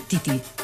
Battiti!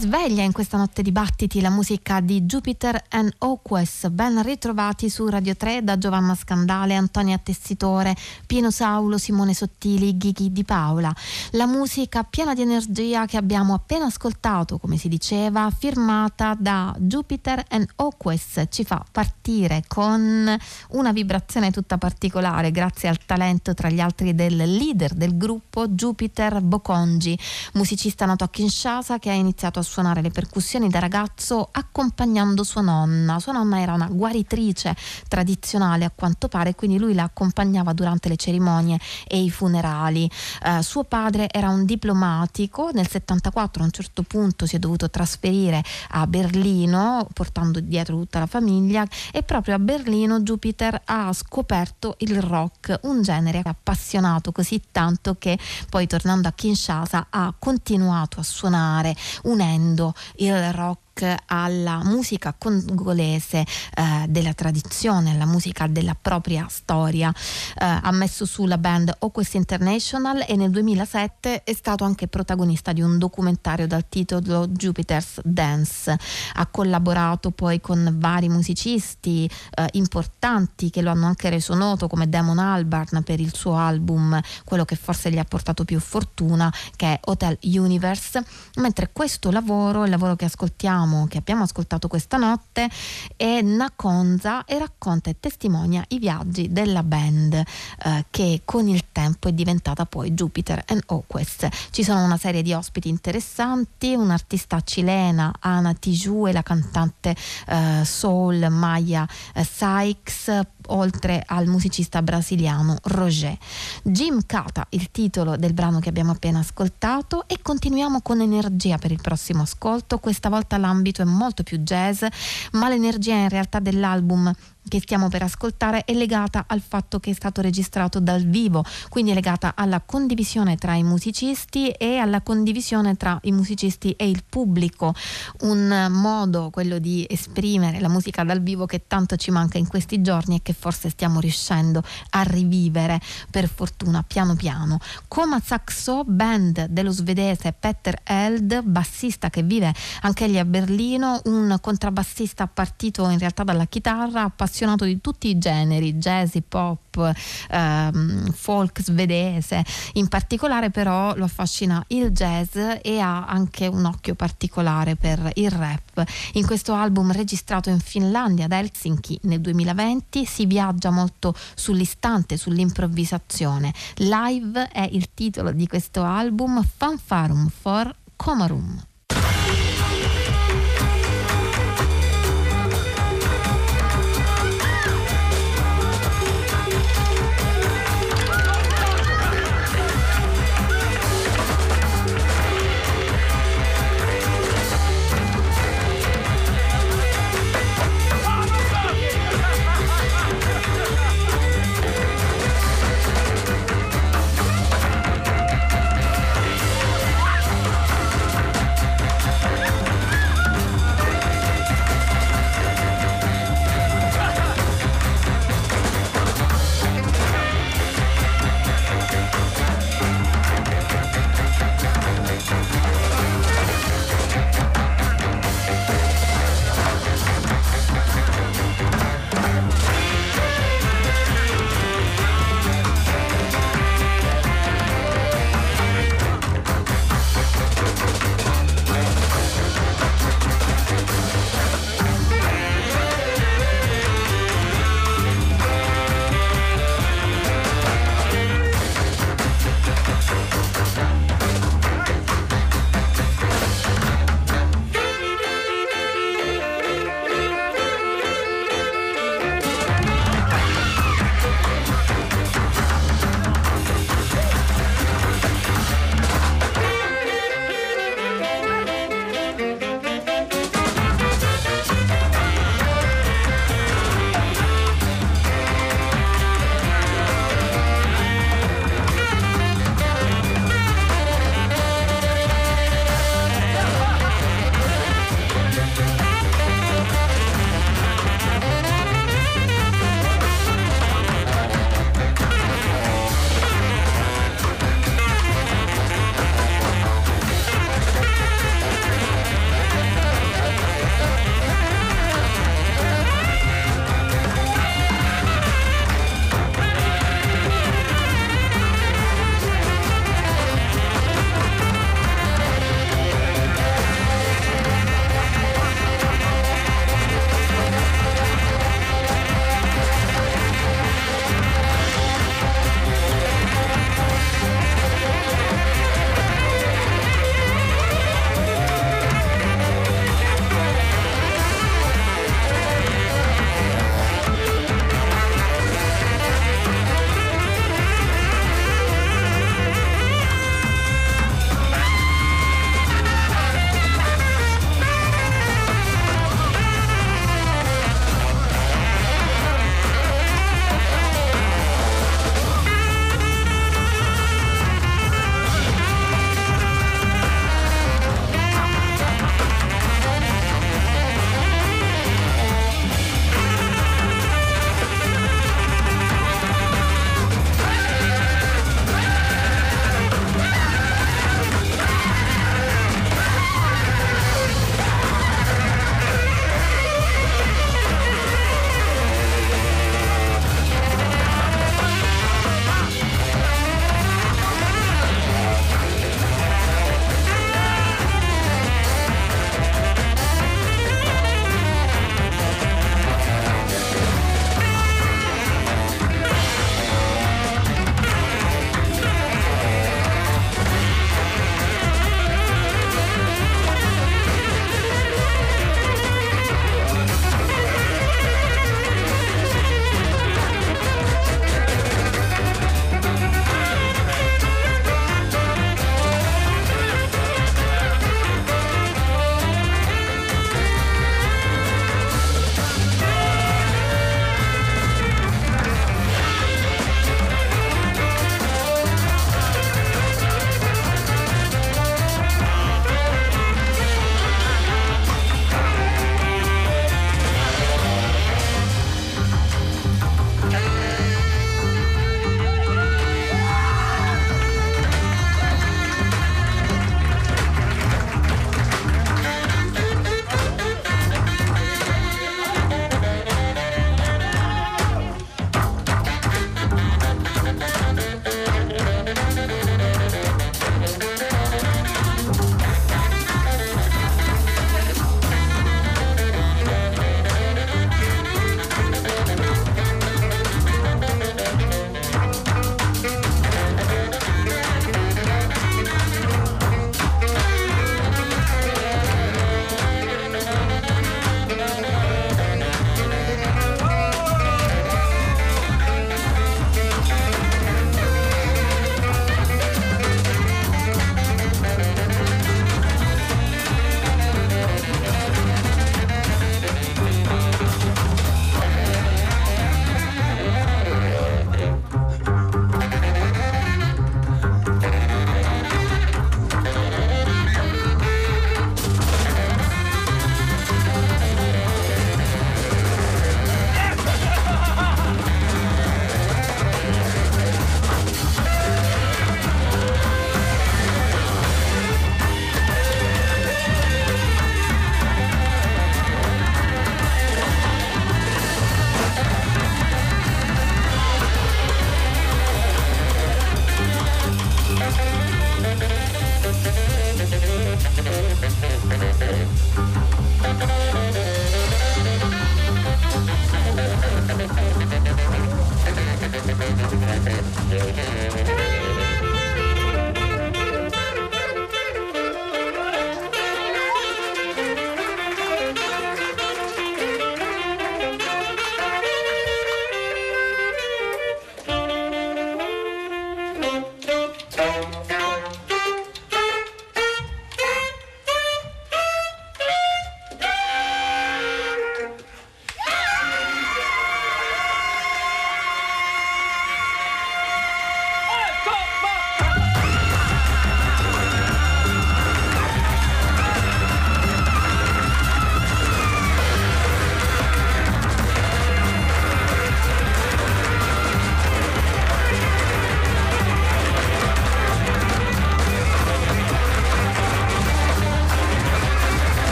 Risveglia in questa notte di battiti la musica di Jupiter and Oques, ben ritrovati su Radio 3 da Giovanna Scandale, Antonia Tessitore, Pino Saulo, Simone Sottili, Ghighi Di Paola. La musica piena di energia che abbiamo appena ascoltato, come si diceva, firmata da Jupiter and Oques, ci fa partire con una vibrazione tutta particolare grazie al talento tra gli altri del leader del gruppo Jupiter Bocongi, musicista nato a Kinshasa che ha iniziato a suonare le percussioni da ragazzo accompagnando sua nonna. Sua nonna era una guaritrice tradizionale a quanto pare, quindi lui la accompagnava durante le cerimonie e i funerali. Eh, suo padre era un diplomatico, nel 74 a un certo punto si è dovuto trasferire a Berlino portando dietro tutta la famiglia e proprio a Berlino Jupiter ha scoperto il rock, un genere appassionato così tanto che poi tornando a Kinshasa ha continuato a suonare unendo il rock alla musica congolese eh, della tradizione, alla musica della propria storia. Eh, ha messo su la band Oquest International e nel 2007 è stato anche protagonista di un documentario dal titolo Jupiter's Dance. Ha collaborato poi con vari musicisti eh, importanti che lo hanno anche reso noto come Damon Albarn per il suo album, quello che forse gli ha portato più fortuna, che è Hotel Universe, mentre questo lavoro, il lavoro che ascoltiamo ascoltiamo, che abbiamo ascoltato questa notte, è Nakonza e racconta e testimonia i viaggi della band eh, che con il tempo è diventata poi Jupiter and Oquest. Ci sono una serie di ospiti interessanti, un'artista cilena, Ana Tiju e la cantante eh, soul Maya eh, Sykes, oltre al musicista brasiliano Roger. Jim Cata, il titolo del brano che abbiamo appena ascoltato e continuiamo con energia per il prossimo ascolto, questa volta l'ambito è molto più jazz, ma l'energia in realtà dell'album che stiamo per ascoltare è legata al fatto che è stato registrato dal vivo, quindi è legata alla condivisione tra i musicisti e alla condivisione tra i musicisti e il pubblico, un modo quello di esprimere la musica dal vivo che tanto ci manca in questi giorni e che forse stiamo riuscendo a rivivere per fortuna piano piano. Coma Saxo Band dello svedese Petter Eld, bassista che vive anche lì a Berlino, un contrabbassista partito in realtà dalla chitarra, appassionato di tutti i generi, jazz, pop, ehm, folk svedese. In particolare però lo affascina il jazz e ha anche un occhio particolare per il rap. In questo album registrato in Finlandia ad Helsinki nel 2020 si viaggia molto sull'istante, sull'improvvisazione. Live è il titolo di questo album Fanfarum for Comarum.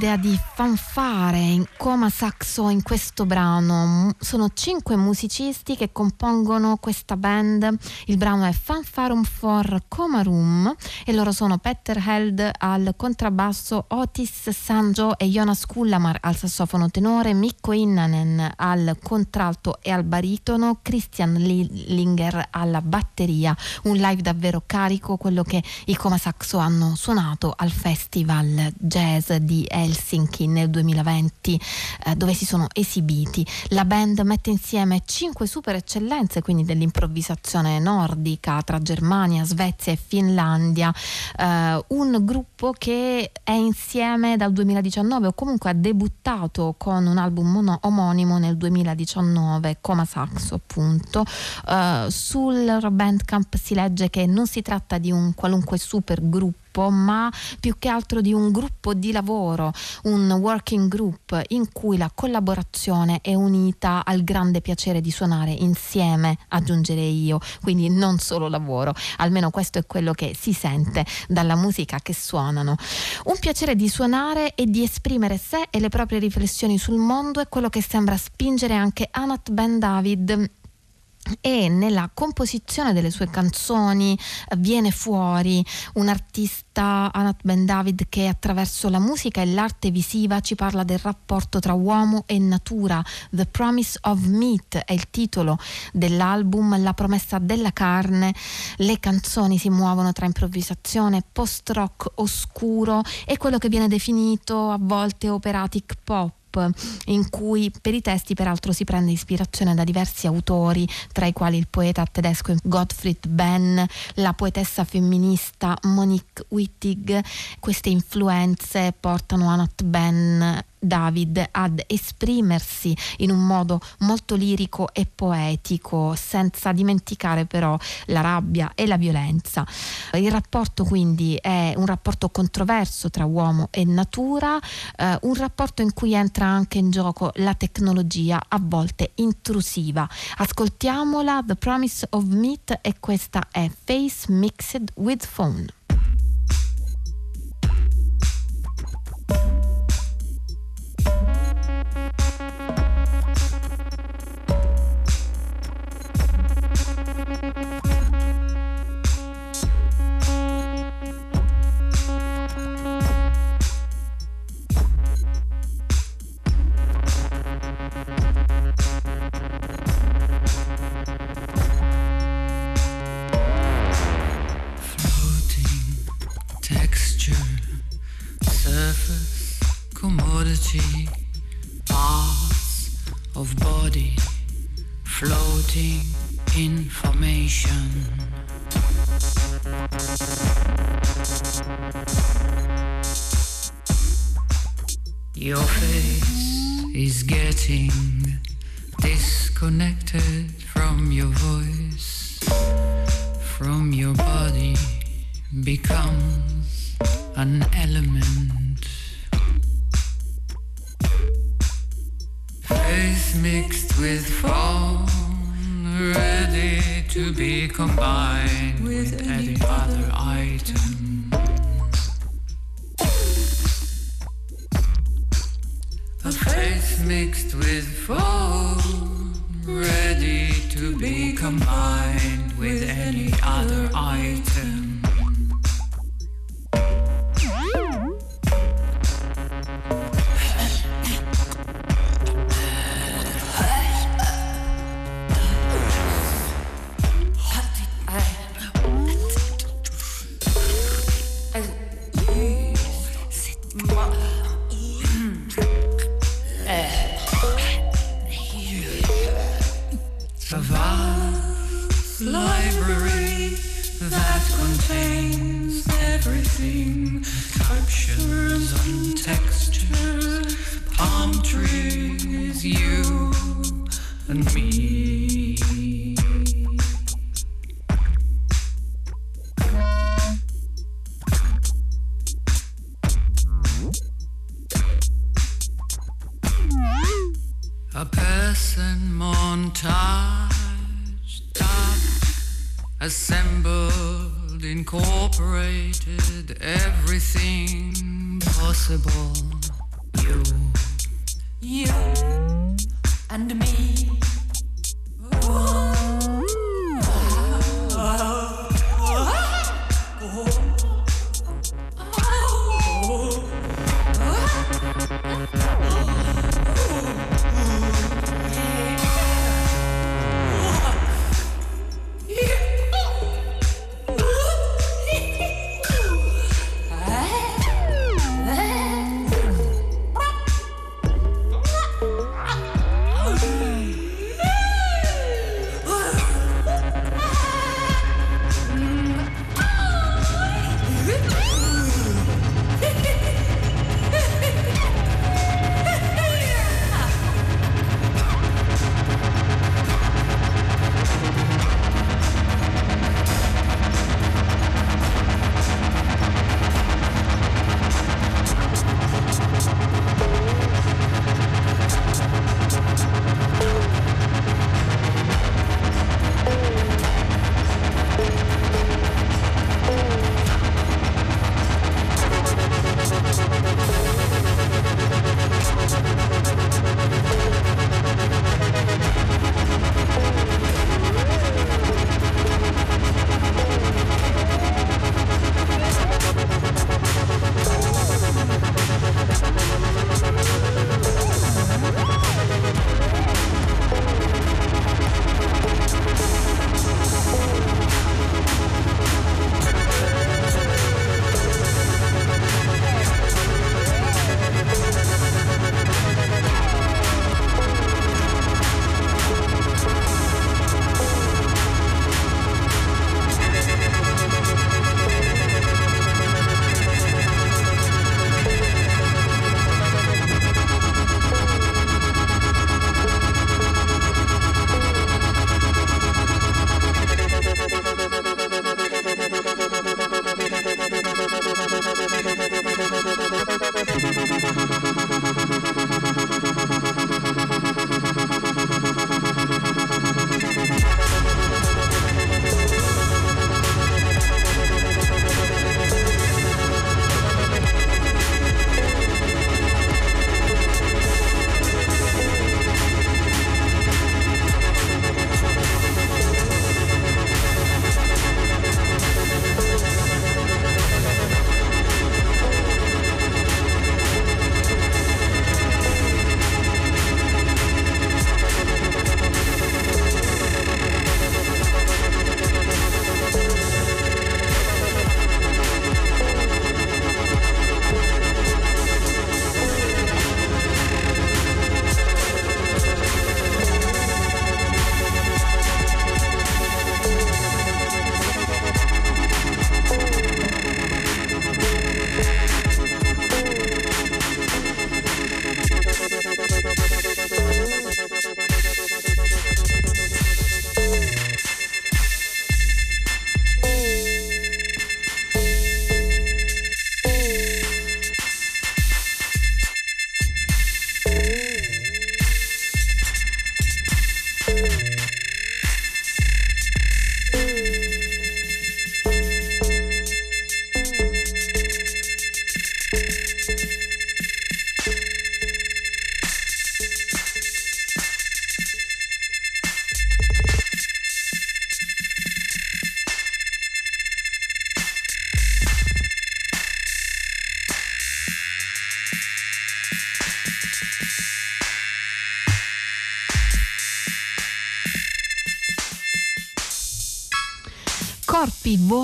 L'idea di fanfare in coma saxo in questo brano. Sono cinque musicisti che compongono questa band. Il brano è Fanfarum for Coma Room e loro sono Petter Held al contrabbasso, Otis Sanjo e Jonas Kullamar al sassofono tenore, Mikko Innanen al contralto e al baritono, Christian Linger alla batteria. Un live davvero carico, quello che i coma saxo hanno suonato al festival jazz di Helsinki nel 2020 eh, dove si sono esibiti. La band mette insieme cinque super eccellenze quindi dell'improvvisazione nordica tra Germania, Svezia e Finlandia, eh, un gruppo che è insieme dal 2019 o comunque ha debuttato con un album mono- omonimo nel 2019, Coma Saxo appunto. Eh, sul Bandcamp si legge che non si tratta di un qualunque super gruppo gruppo, ma più che altro di un gruppo di lavoro, un working group in cui la collaborazione è unita al grande piacere di suonare insieme, aggiungerei io, quindi non solo lavoro, almeno questo è quello che si sente dalla musica che suonano. Un piacere di suonare e di esprimere sé e le proprie riflessioni sul mondo è quello che sembra spingere anche Anat Ben David e nella composizione delle sue canzoni viene fuori un artista Anat Ben David che attraverso la musica e l'arte visiva ci parla del rapporto tra uomo e natura. The Promise of Meat è il titolo dell'album La promessa della carne. Le canzoni si muovono tra improvvisazione post rock oscuro e quello che viene definito a volte operatic pop in cui per i testi peraltro si prende ispirazione da diversi autori, tra i quali il poeta tedesco Gottfried Benn, la poetessa femminista Monique Wittig. Queste influenze portano Anat Benn David ad esprimersi in un modo molto lirico e poetico, senza dimenticare però la rabbia e la violenza. Il rapporto quindi è un rapporto controverso tra uomo e natura, eh, un rapporto in cui entra anche in gioco la tecnologia, a volte intrusiva. Ascoltiamola, The Promise of Meat e questa è Face Mixed with Phone.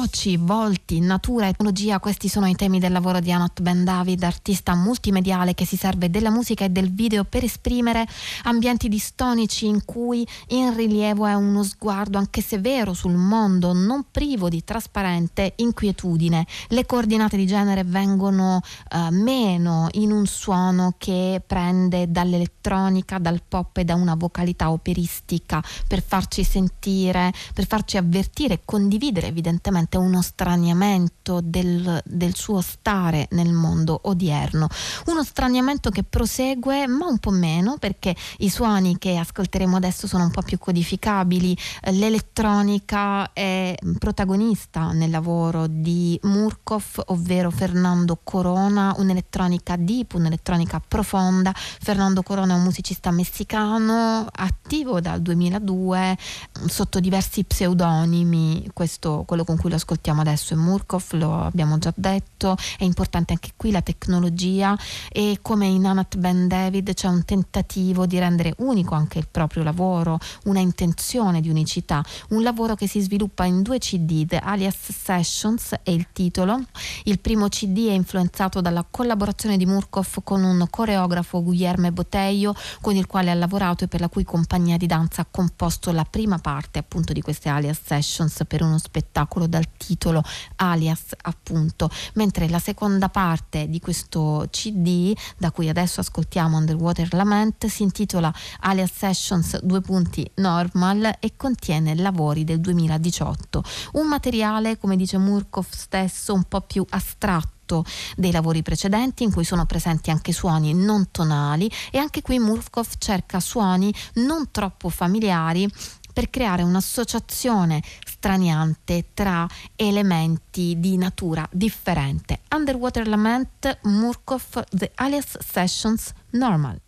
Voci, volti, natura e tecnologia, questi sono i temi del lavoro di Anot Ben David, artista multimediale che si serve della musica e del video per esprimere ambienti distonici in cui in rilievo è uno sguardo anche severo sul mondo, non privo di trasparente inquietudine. Le coordinate di genere vengono uh, meno in un suono che prende dall'elettronica, dal pop e da una vocalità operistica per farci sentire, per farci avvertire, condividere evidentemente evidentemente uno straniamento del, del suo stare nel mondo odierno. Uno straniamento che prosegue ma un po' meno perché i suoni che ascolteremo adesso sono un po' più codificabili, l'elettronica è protagonista nel lavoro di Murkov, ovvero Fernando Corona, un'elettronica deep, un'elettronica profonda. Fernando Corona è un musicista messicano attivo dal 2002 sotto diversi pseudonimi, questo quello con cui lo ascoltiamo adesso è Murkov, lo abbiamo già detto, è importante anche qui la tecnologia e come in Anat Ben David c'è un tentativo di rendere unico anche il proprio lavoro, una intenzione di unicità, un lavoro che si sviluppa in due CD, The Alias Sessions è il titolo. Il primo CD è influenzato dalla collaborazione di Murkov con un coreografo Guillermo Botello con il quale ha lavorato e per la cui compagnia di danza ha composto la prima parte appunto di queste Alias Sessions per uno spettacolo dal titolo Alias appunto, mentre la seconda parte di questo CD da cui adesso ascoltiamo Underwater Lament si intitola Alias Sessions 2 punti normal e contiene lavori del 2018, un materiale come dice Murkov stesso un po' più astratto dei lavori precedenti in cui sono presenti anche suoni non tonali e anche qui Murkov cerca suoni non troppo familiari per creare un'associazione straniante tra elementi di natura differente. Underwater Lament, Murkov, The Alias Sessions, Normal.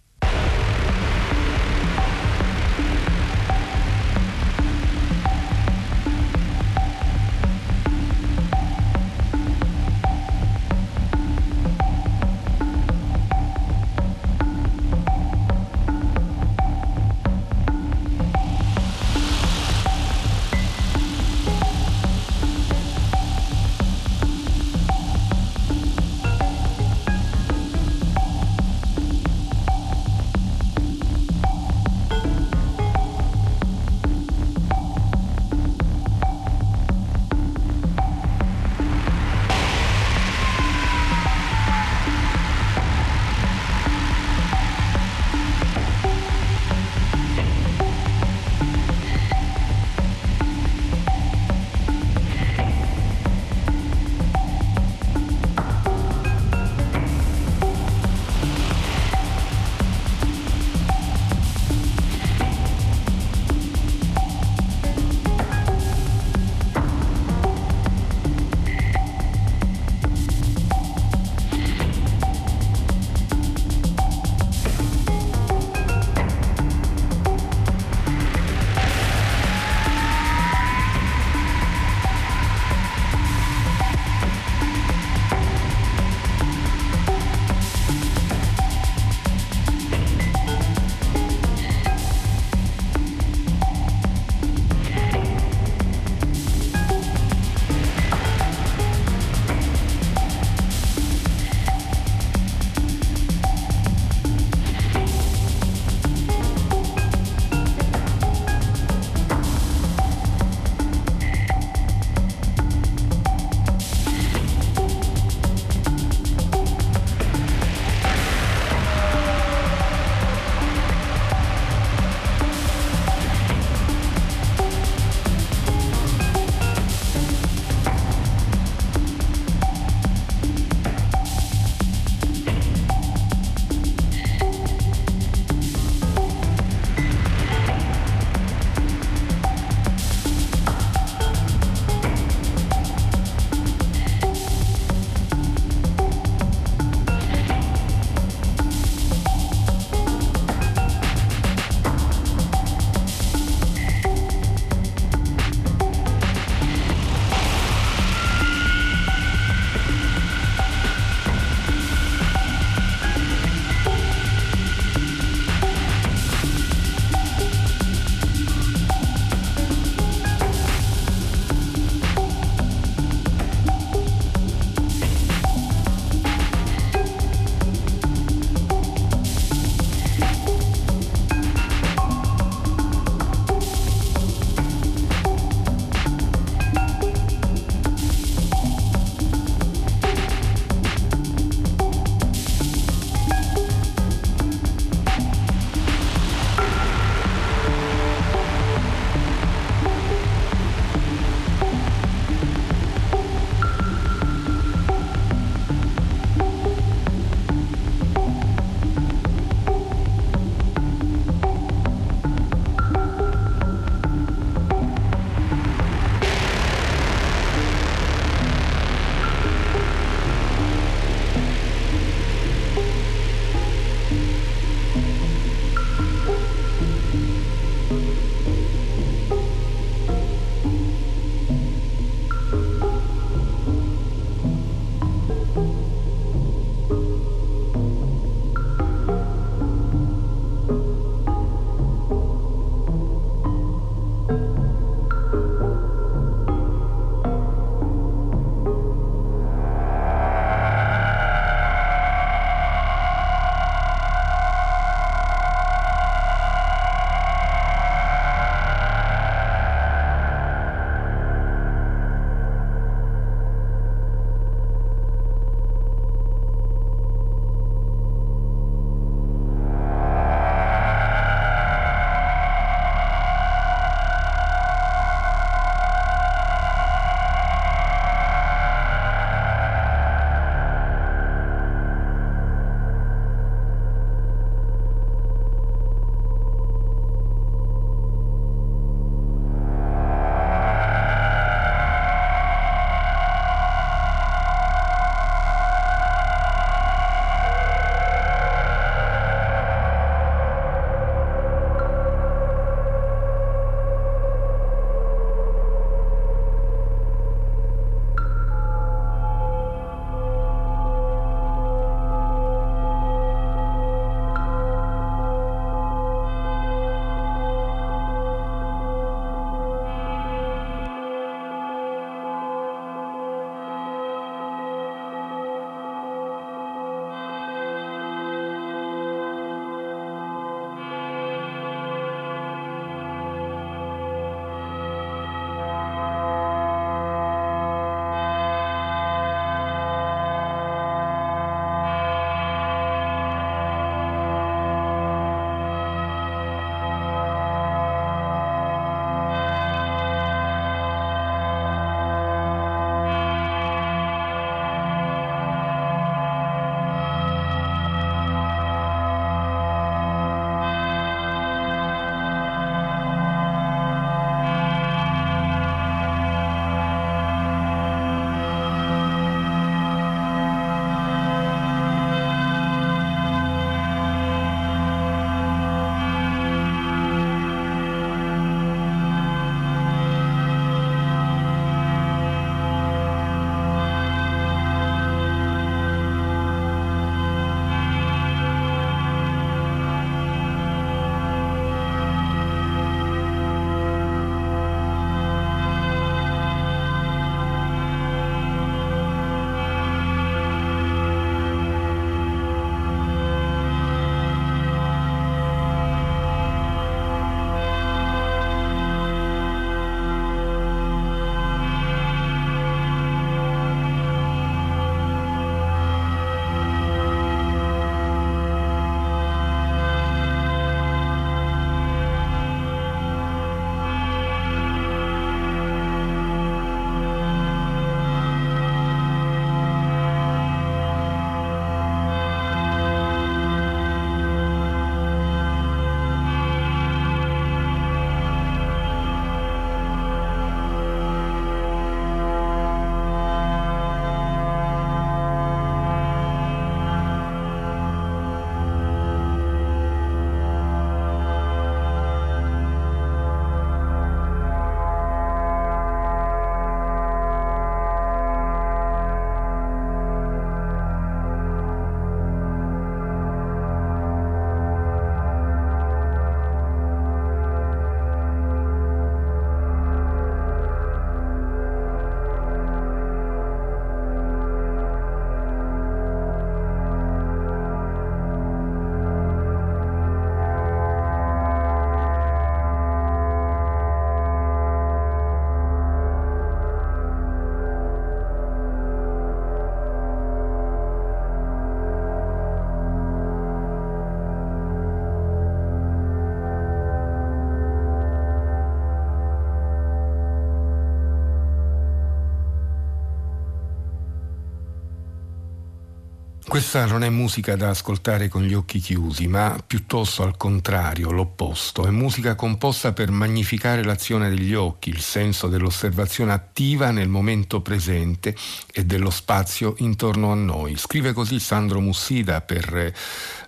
Questa non è musica da ascoltare con gli occhi chiusi, ma piuttosto al contrario, l'opposto. È musica composta per magnificare l'azione degli occhi, il senso dell'osservazione attiva nel momento presente e dello spazio intorno a noi. Scrive così Sandro Mussida per eh,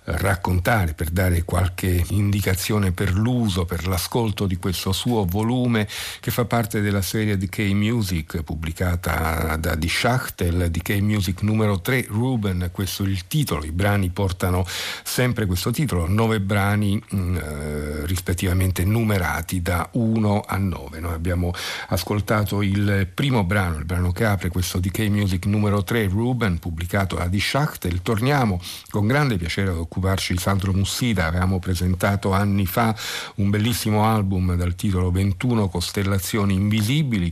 raccontare, per dare qualche indicazione per l'uso, per l'ascolto di questo suo volume che fa parte della serie Decay Music pubblicata da Die Schachtel, Decay Music numero 3, Ruben, questo è il titolo, i brani portano sempre questo titolo, nove brani mh, mm, eh, rispettivamente numerati da 1 a 9. Noi abbiamo ascoltato il primo brano, il brano che apre questo Decay Music numero 3, Ruben, pubblicato da Die Schachtel. Torniamo con grande piacere ad occuparci di Sandro Mussida, avevamo presentato anni fa un bellissimo album dal titolo 21 Costellazioni Invisibili.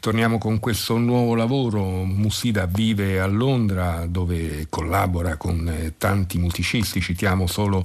Torniamo con questo nuovo lavoro, Mussida vive a Londra dove collabora con eh, tanti musicisti, citiamo solo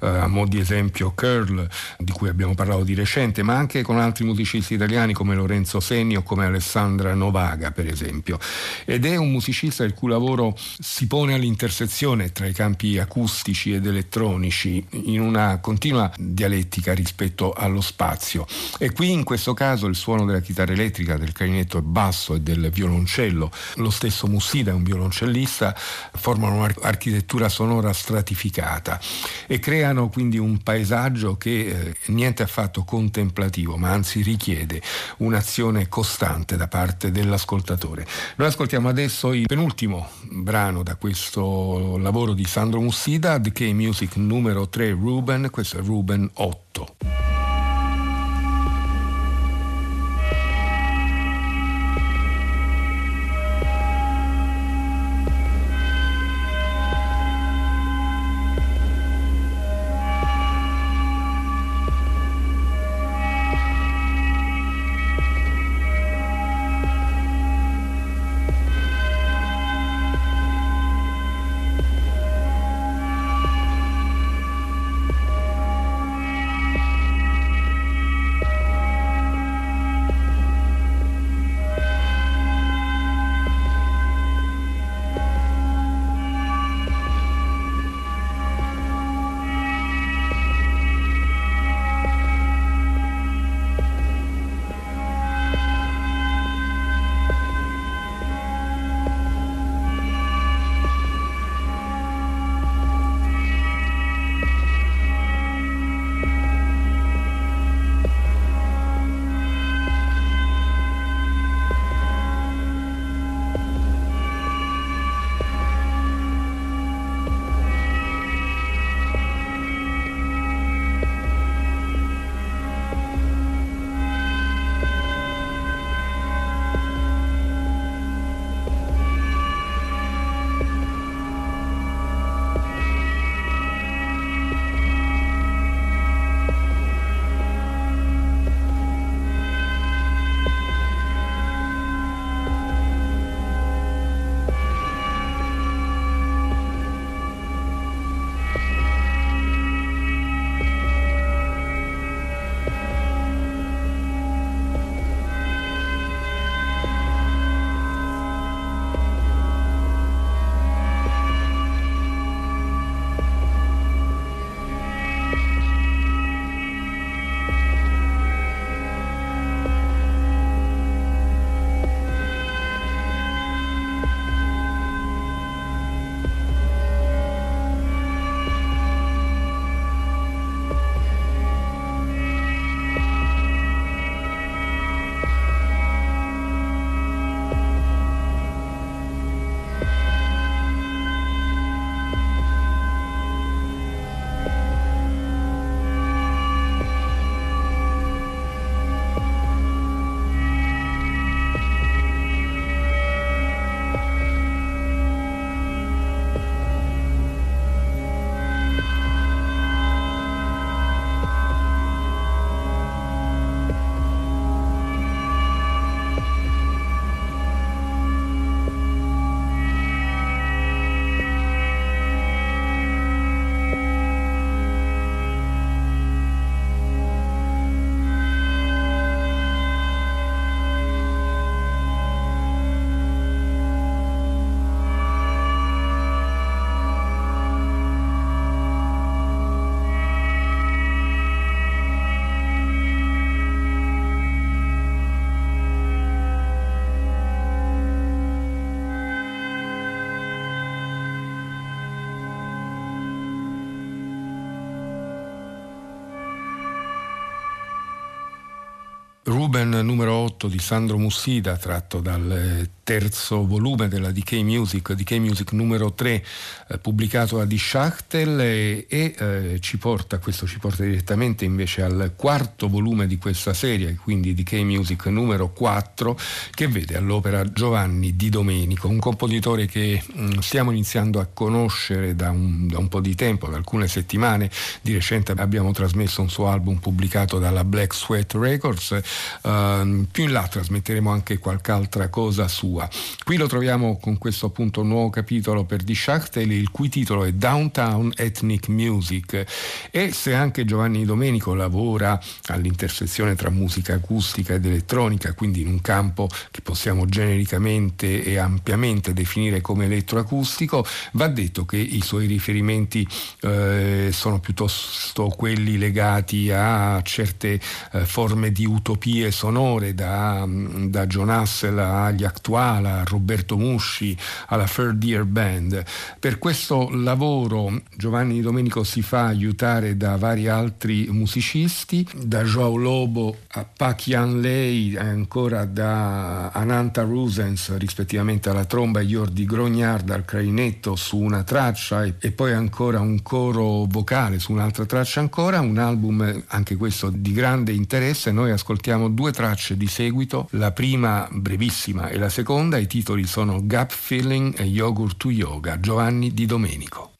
eh, a mo' di esempio Curl di cui abbiamo parlato di recente, ma anche con altri musicisti italiani come Lorenzo Senni o come Alessandra Novaga per esempio. Ed è un musicista il cui lavoro si pone all'intersezione tra i campi acustici acustici ed elettronici in una continua dialettica rispetto allo spazio. E qui in questo caso il suono della chitarra elettrica, del clarinetto basso e del violoncello, lo stesso Mussida è un violoncellista, formano un'architettura sonora stratificata e creano quindi un paesaggio che eh, niente affatto contemplativo, ma anzi richiede un'azione costante da parte dell'ascoltatore. Noi ascoltiamo adesso il penultimo brano da questo lavoro di Sandro Mussida, The Music numero 3 Ruben, questo è Ruben 8. Ruben numero 8 di Sandro Mussida, tratto dal eh, terzo volume della DK Music, DK Music numero 3, eh, pubblicato da Die Schachtel e, e eh, ci porta, questo ci porta direttamente invece al quarto volume di questa serie, quindi DK Music numero 4, che vede all'opera Giovanni Di Domenico, un compositore che mh, mm, stiamo iniziando a conoscere da un, da un po' di tempo, da alcune settimane, di recente abbiamo trasmesso un suo album pubblicato dalla Black Sweat Records, Uh, più in là trasmetteremo anche qualche altra cosa sua. Qui lo troviamo con questo appunto nuovo capitolo per Die Schachtel, il cui titolo è Downtown Ethnic Music. E se anche Giovanni Domenico lavora all'intersezione tra musica acustica ed elettronica, quindi in un campo che possiamo genericamente e ampiamente definire come elettroacustico, va detto che i suoi riferimenti eh, sono piuttosto quelli legati a certe eh, forme di melodie sonore da, da John Hassel agli Actual, a Roberto Musci, alla Third Year Band. Per questo lavoro Giovanni Domenico si fa aiutare da vari altri musicisti, da Joao Lobo a Pakian Lei, ancora da Ananta Rusens rispettivamente alla tromba e Jordi Grognard al clarinetto su una traccia e poi ancora un coro vocale su un'altra traccia ancora, un album anche questo di grande interesse, noi ascoltiamo due tracce di seguito, la prima brevissima e la seconda, i titoli sono Gap Feeling e Yogurt to Yoga, Giovanni Di Domenico.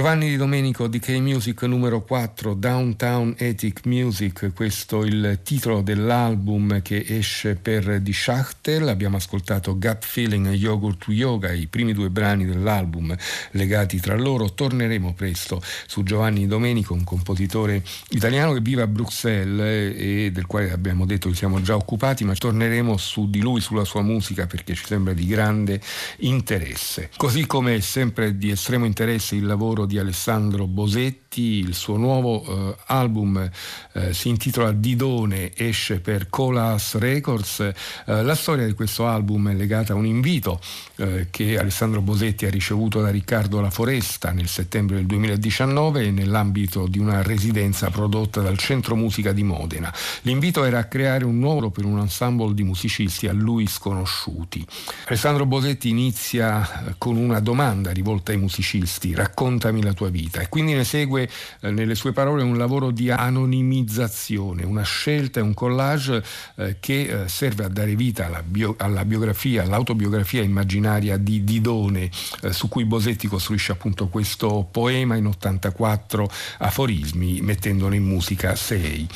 Giovanni Di Domenico di K-Music numero 4, Downtown Ethic Music, questo è il titolo dell'album che esce per Die Schachtel, abbiamo ascoltato Gut Feeling e Yogurt to Yoga, i primi due brani dell'album legati tra loro, torneremo presto su Giovanni Di Domenico, un compositore italiano che vive a Bruxelles e del quale abbiamo detto che siamo già occupati, ma torneremo su di lui, sulla sua musica perché ci sembra di grande interesse. Così come è sempre di estremo interesse il lavoro di Alessandro Bosetti, il suo nuovo eh, album eh, si intitola Didone, esce per Colas Records. Eh, la storia di questo album è legata a un invito eh, che Alessandro Bosetti ha ricevuto da Riccardo La Foresta nel settembre del 2019 nell'ambito di una residenza prodotta dal Centro Musica di Modena. L'invito era a creare un nuovo per un ensemble di musicisti a lui sconosciuti. Alessandro Bosetti inizia eh, con una domanda rivolta ai musicisti, racconta raccontami la tua vita. E quindi ne segue eh, nelle sue parole un lavoro di anonimizzazione, una scelta, un collage eh, che eh, serve a dare vita alla, bio, alla, biografia, all'autobiografia immaginaria di Didone, su cui Bosetti costruisce appunto questo poema in 84 aforismi, mettendone in musica 6.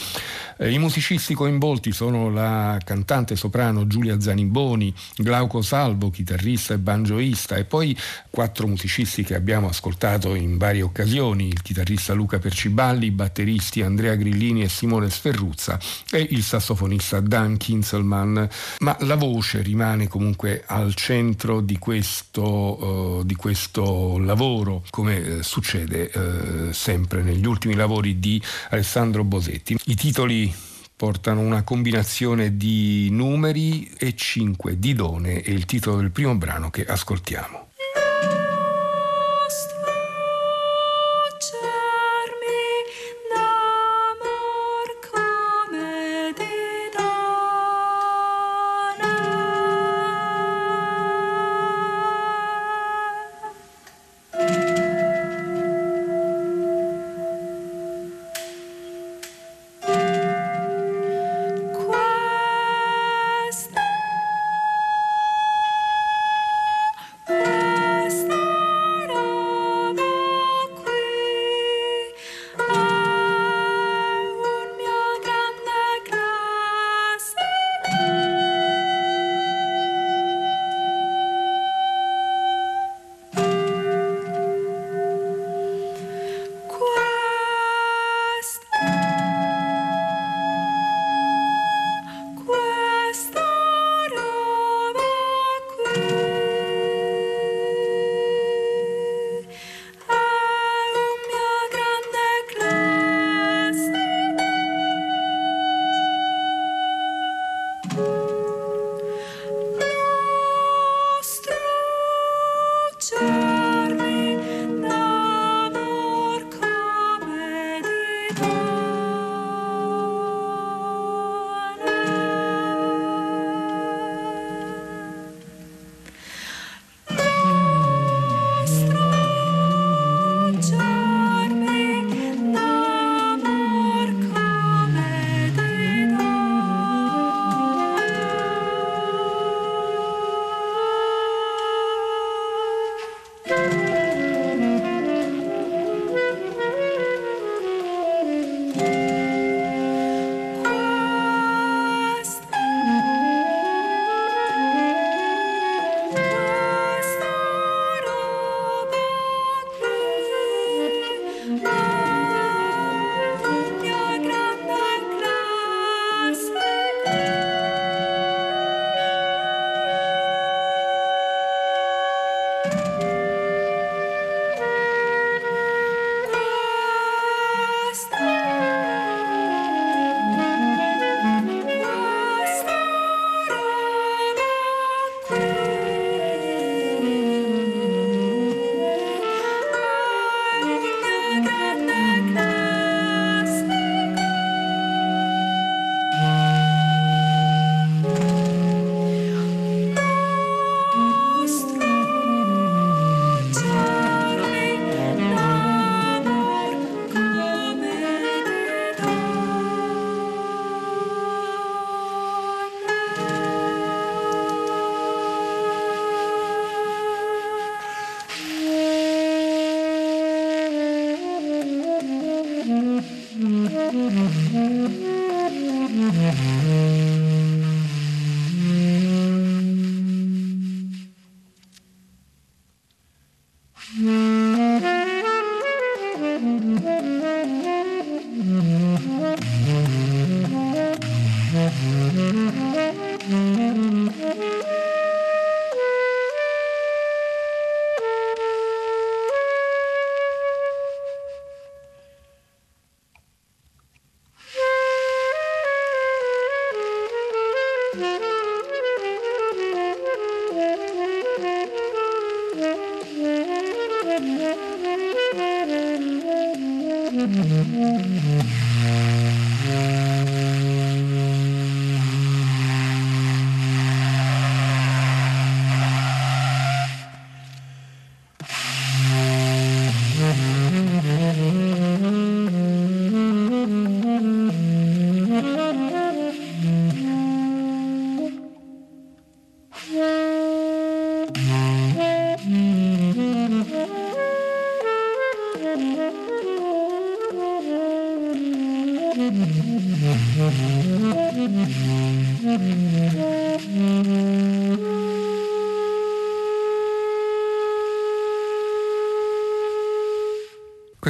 Eh, I musicisti coinvolti sono la cantante soprano Giulia Zanimboni, Glauco Salvo, chitarrista e banjoista, e poi quattro musicisti che abbiamo ascoltato in varie occasioni, il chitarrista Luca Perciballi, i batteristi Andrea Grillini e Simone Sferruzza e il sassofonista Dan Kinselman, ma la voce rimane comunque al centro di questo, uh, di questo lavoro, come uh, succede uh, sempre negli ultimi lavori di Alessandro Bosetti. I titoli portano una combinazione di numeri e cinque di done e il titolo del primo brano che ascoltiamo.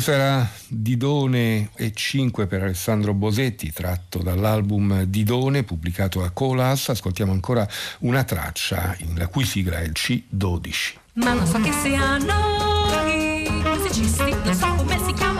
Questo Didone e 5 per Alessandro Bosetti, tratto dall'album Didone pubblicato a Colas. Ascoltiamo ancora una traccia la cui sigla è il C12. Ma non so che siano i musicisti, non so come si chiama.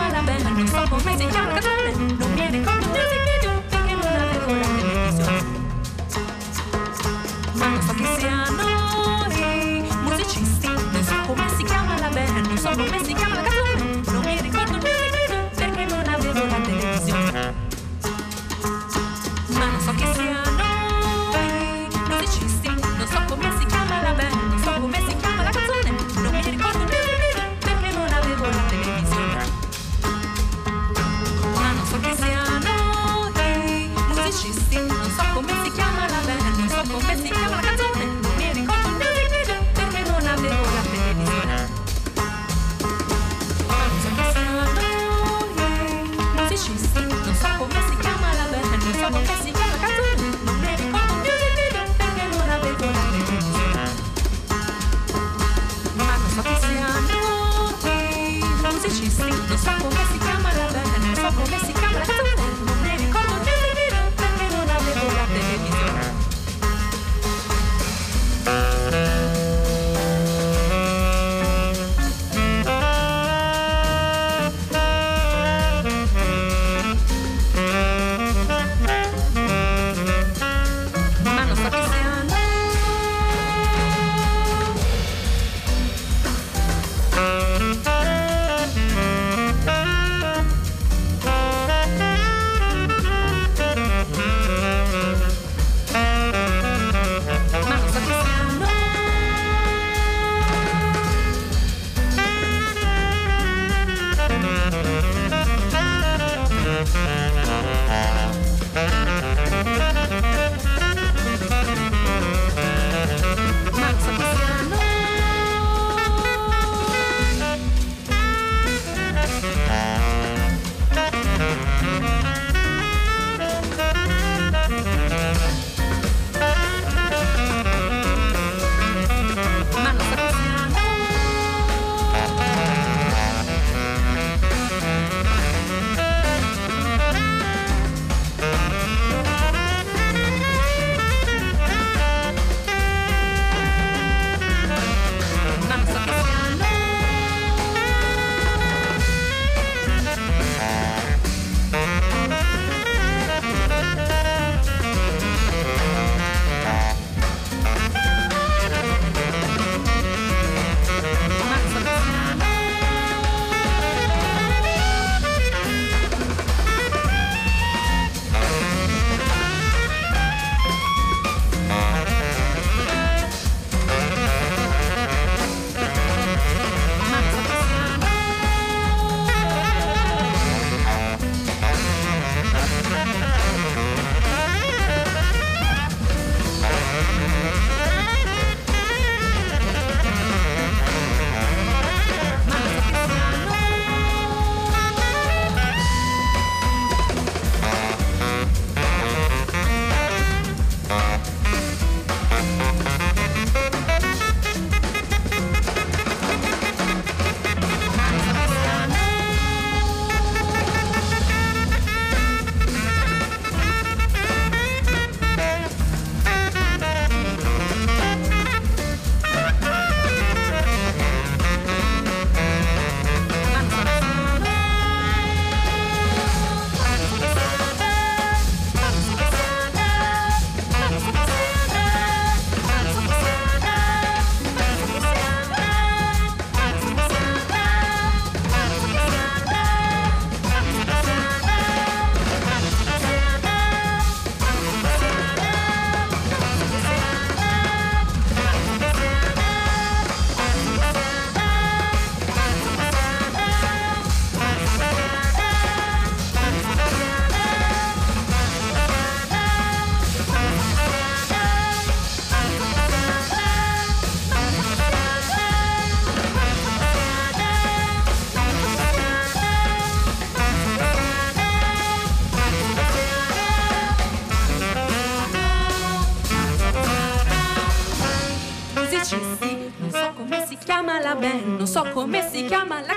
Come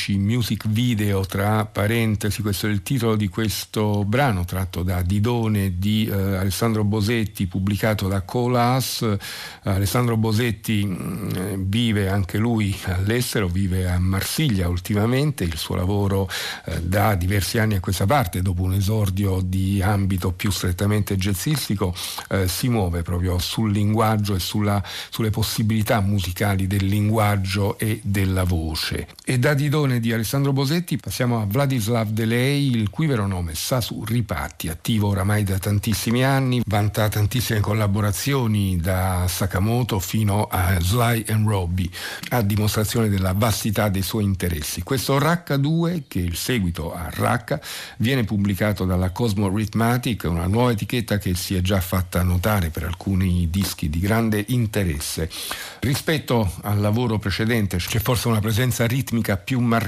C12 Music Video, tra parentesi, questo è il titolo di questo brano tratto da Didone di eh, Alessandro Bosetti, pubblicato da Colas. Alessandro Bosetti mh, mm, vive anche lui all'estero, vive a Marsiglia ultimamente, il suo lavoro eh, da diversi anni a questa parte, dopo un esordio di ambito più strettamente jazzistico, eh, si muove proprio sul linguaggio e sulla, sulle possibilità musicali del linguaggio e della voce. E da Didone di Alessandro Bosetti passiamo a Vladislav Delei, il cui vero nome Sasu Ripatti, attivo oramai da tantissimi anni, vanta tantissime collaborazioni da Sakamoto fino a Sly and Robbie, a dimostrazione della vastità dei suoi interessi. Questo Racca 2, che è il seguito a Racca, viene pubblicato dalla Cosmo Rhythmatic, una nuova etichetta che si è già fatta notare per alcuni dischi di grande interesse. Rispetto al lavoro precedente c'è forse una presenza ritmica più marcata,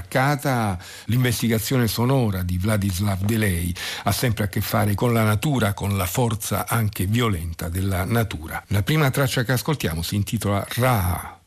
l'investigazione sonora di Vladislav Delay ha sempre a che fare con la natura, con la forza anche violenta della natura. La prima traccia che ascoltiamo si intitola Ra.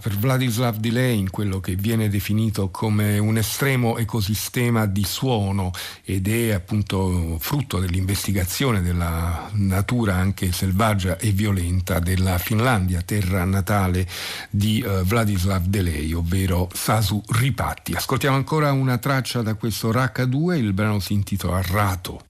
Per Vladislav Delay in quello che viene definito come un estremo ecosistema di suono ed è appunto frutto dell'investigazione della natura anche selvaggia e violenta della Finlandia, terra natale di uh, Vladislav Delay, ovvero Sasu Ripatti. Ascoltiamo ancora una traccia da questo Raka 2, il brano si intitola Rato.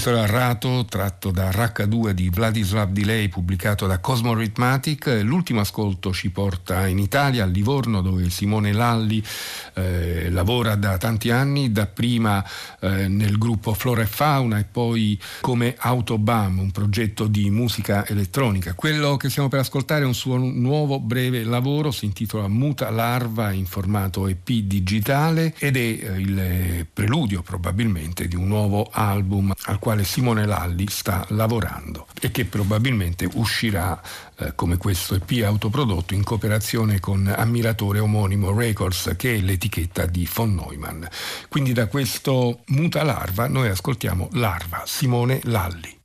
Questo era Rato, tratto da Rh2 di Vladislav Delay, pubblicato da Cosmo Rhythmatic. L'ultimo ascolto ci porta in Italia, a Livorno, dove Simone Lalli eh, lavora da tanti anni, dapprima eh, nel gruppo Flora e Fauna e poi come Autobam, un progetto di musica elettronica. Quello che stiamo per ascoltare è un suo nuovo breve lavoro, si intitola Muta Larva in formato EP digitale ed è eh, il preludio probabilmente di un nuovo album al al quale Simone Lalli sta lavorando e che probabilmente uscirà eh, come questo EP autoprodotto in cooperazione con Ammiratore Omonimo Records che è l'etichetta di von Neumann. Quindi da questo Muta Larva noi ascoltiamo Larva Simone Lalli.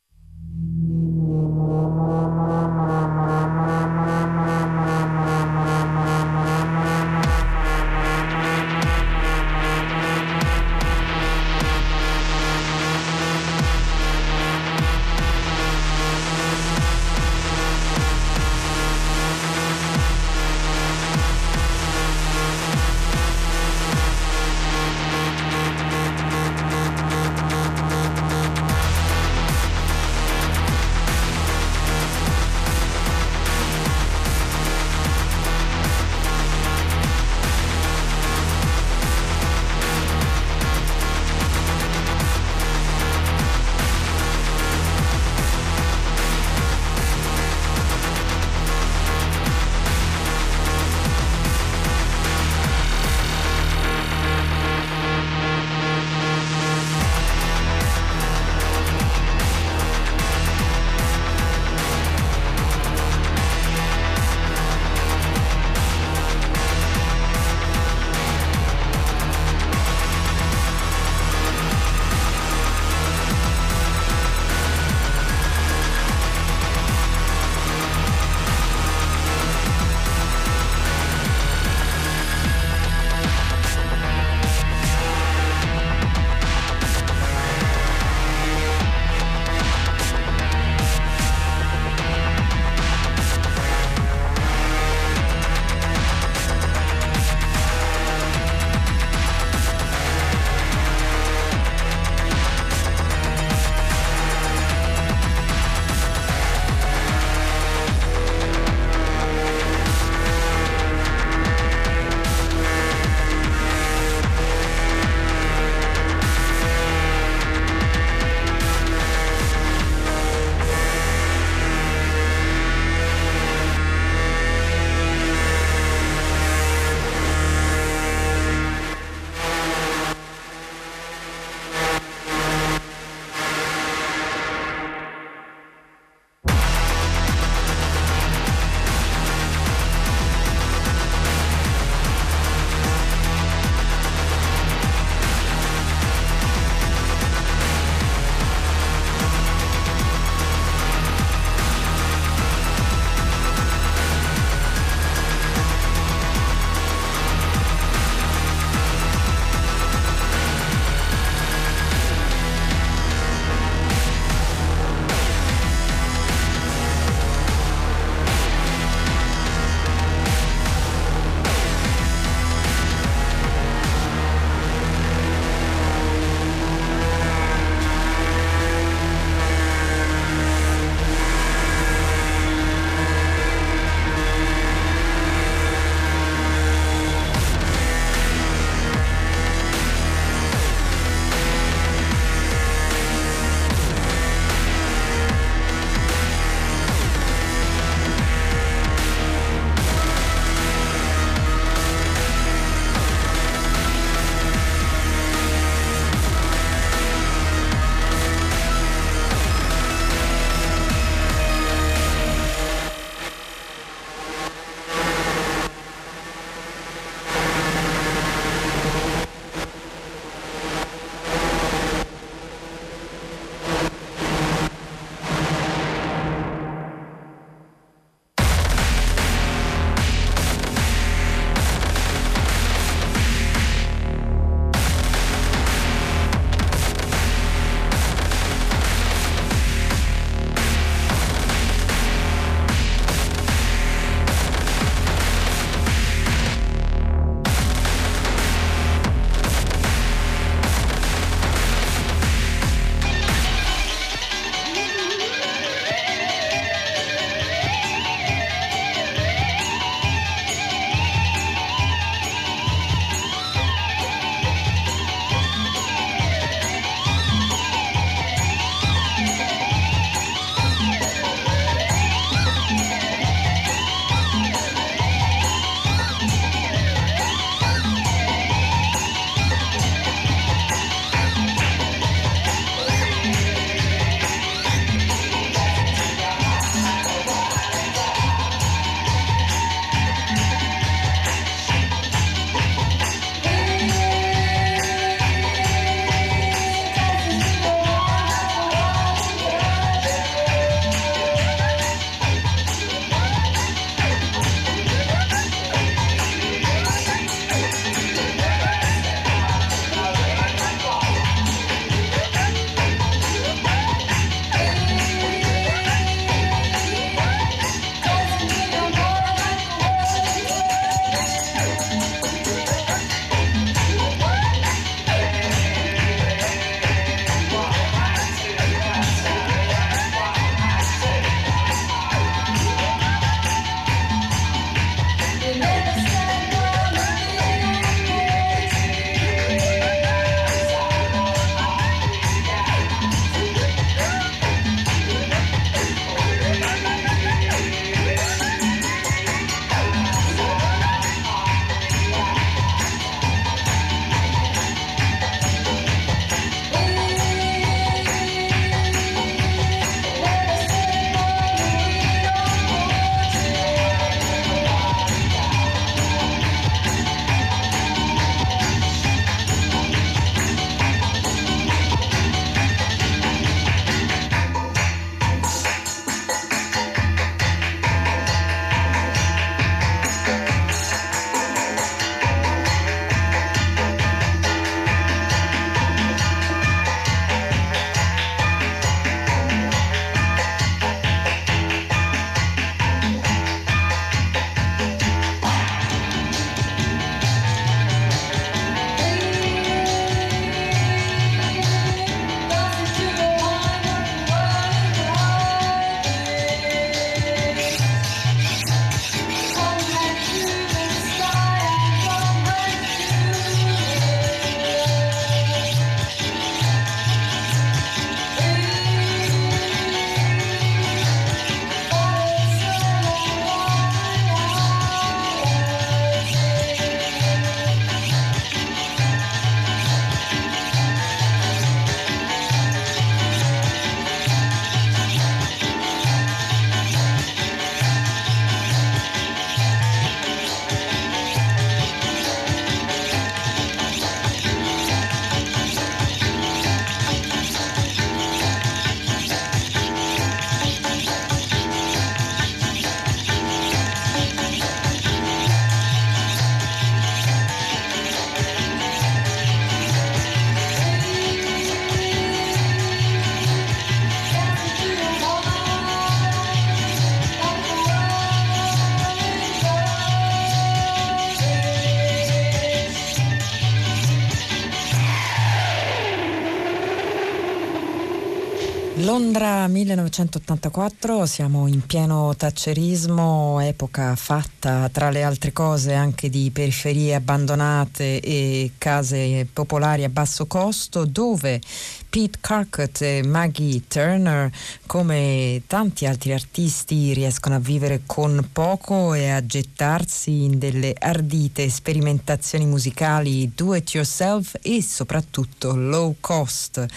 Londra 1984, siamo in pieno taccerismo, epoca fatta tra le altre cose anche di periferie abbandonate e case popolari a basso costo, dove Pete Carcott e Maggie Turner, come tanti altri artisti, riescono a vivere con poco e a gettarsi in delle ardite sperimentazioni musicali do it yourself e soprattutto low cost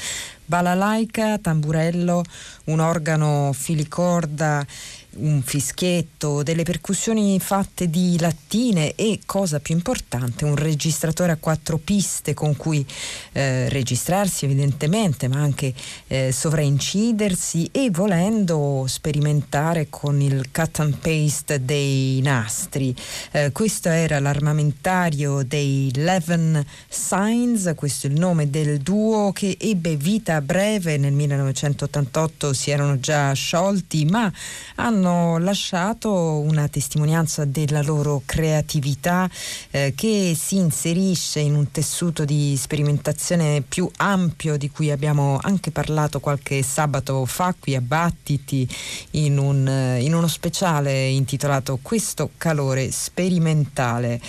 balalaika, tamburello, un organo filicorda un fischietto, delle percussioni fatte di lattine e, cosa più importante, un registratore a quattro piste con cui eh, registrarsi evidentemente, ma anche eh, sovraincidersi e volendo sperimentare con il cut and paste dei nastri. Eh, questo era l'armamentario dei Eleven Signs, questo è il nome del duo che ebbe vita breve, nel 1988 si erano già sciolti, ma hanno hanno lasciato una testimonianza della loro creatività eh, che si inserisce in un tessuto di sperimentazione più ampio di cui abbiamo anche parlato qualche sabato fa qui a Battiti in, un, eh, in uno speciale intitolato Questo calore sperimentale.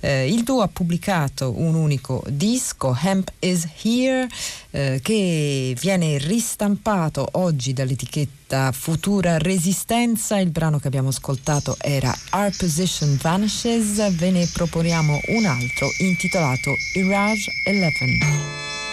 Eh, il duo ha pubblicato un unico disco, Hemp is Here, eh, che viene ristampato oggi dall'etichetta questa futura resistenza. Il brano che abbiamo ascoltato era Our Position Vanishes, ve ne proponiamo un altro intitolato Irage 11.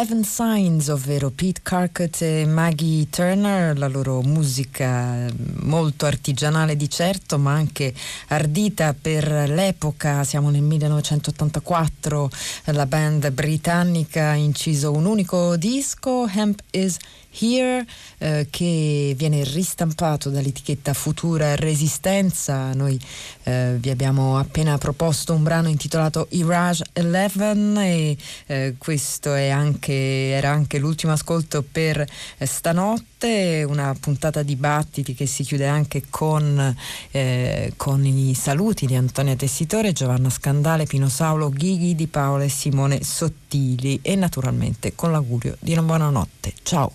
Eleven Signs, ovvero Pete Carcott e Maggie Turner, la loro musica molto artigianale di certo, ma anche ardita per l'epoca. Siamo nel 1984, la band britannica ha inciso un unico disco, Hemp is Here eh, che viene ristampato dall'etichetta Futura Resistenza. Noi eh, vi abbiamo appena proposto un brano intitolato Irage 11 e eh, questo anche, era anche l'ultimo ascolto per eh, stanotte, una puntata di battiti che si chiude anche con, eh, con i saluti di Antonia Tessitore, Giovanna Scandale, Pino Saulo, Ghighi Di Paola e Simone Sottili e naturalmente con l'augurio di una buona notte. Ciao!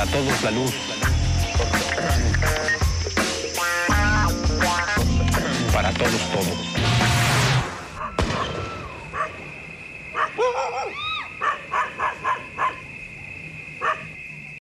Para todos la luz. Para todos todo.